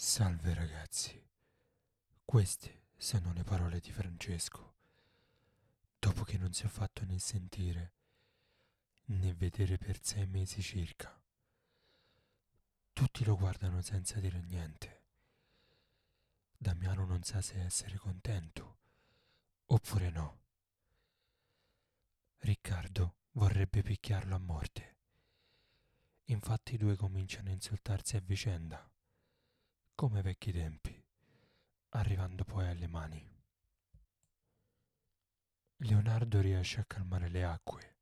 Salve ragazzi, queste sono le parole di Francesco, dopo che non si è fatto né sentire né vedere per sei mesi circa. Tutti lo guardano senza dire niente. Damiano non sa se essere contento oppure no. Riccardo vorrebbe picchiarlo a morte. Infatti i due cominciano a insultarsi a vicenda come vecchi tempi, arrivando poi alle mani. Leonardo riesce a calmare le acque,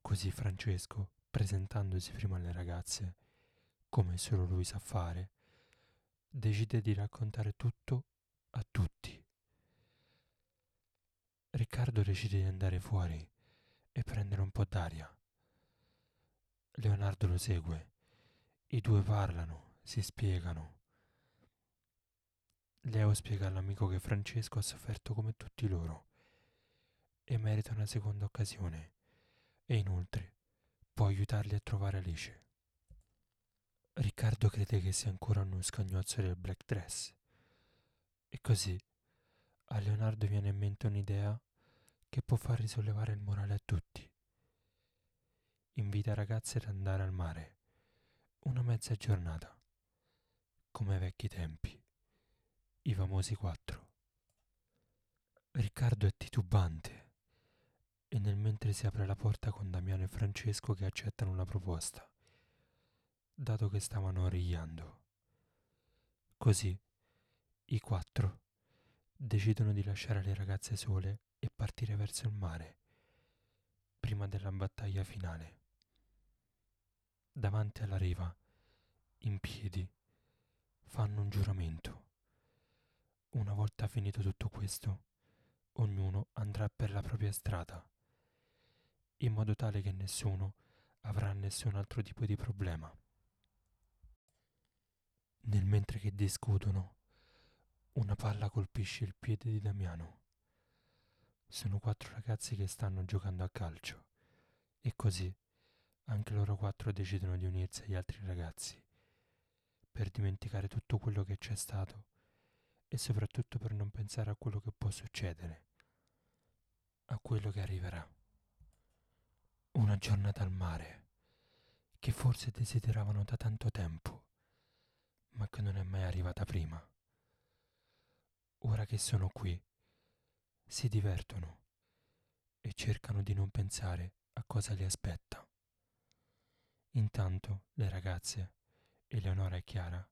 così Francesco, presentandosi prima alle ragazze, come solo lui sa fare, decide di raccontare tutto a tutti. Riccardo decide di andare fuori e prendere un po' d'aria. Leonardo lo segue, i due parlano, si spiegano Leo spiega all'amico che Francesco ha sofferto come tutti loro e merita una seconda occasione. E inoltre può aiutarli a trovare Alice. Riccardo crede che sia ancora uno scagnozzo del black dress. E così a Leonardo viene in mente un'idea che può far risollevare il morale a tutti. Invita i ragazzi ad andare al mare. Una mezza giornata, come ai vecchi tempi i famosi quattro. Riccardo è titubante e nel mentre si apre la porta con Damiano e Francesco che accettano la proposta, dato che stavano origliando. Così i quattro decidono di lasciare le ragazze sole e partire verso il mare, prima della battaglia finale. Davanti alla riva, in piedi, fanno un giuramento. Una volta finito tutto questo, ognuno andrà per la propria strada, in modo tale che nessuno avrà nessun altro tipo di problema. Nel mentre che discutono, una palla colpisce il piede di Damiano. Sono quattro ragazzi che stanno giocando a calcio e così anche loro quattro decidono di unirsi agli altri ragazzi per dimenticare tutto quello che c'è stato e soprattutto per non pensare a quello che può succedere, a quello che arriverà. Una giornata al mare che forse desideravano da tanto tempo, ma che non è mai arrivata prima. Ora che sono qui, si divertono e cercano di non pensare a cosa li aspetta. Intanto le ragazze, Eleonora e Chiara,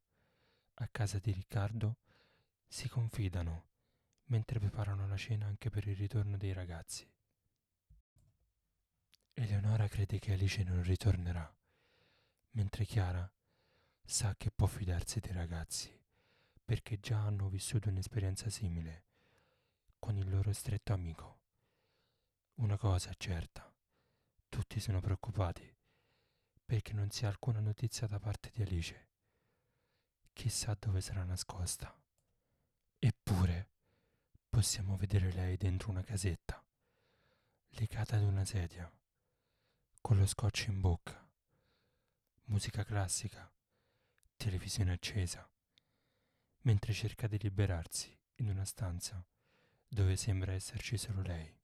a casa di Riccardo, si confidano mentre preparano la cena anche per il ritorno dei ragazzi. Eleonora crede che Alice non ritornerà, mentre Chiara sa che può fidarsi dei ragazzi perché già hanno vissuto un'esperienza simile con il loro stretto amico. Una cosa è certa, tutti sono preoccupati perché non si ha alcuna notizia da parte di Alice. Chissà dove sarà nascosta. Possiamo vedere lei dentro una casetta, legata ad una sedia, con lo scotch in bocca, musica classica, televisione accesa, mentre cerca di liberarsi in una stanza dove sembra esserci solo lei.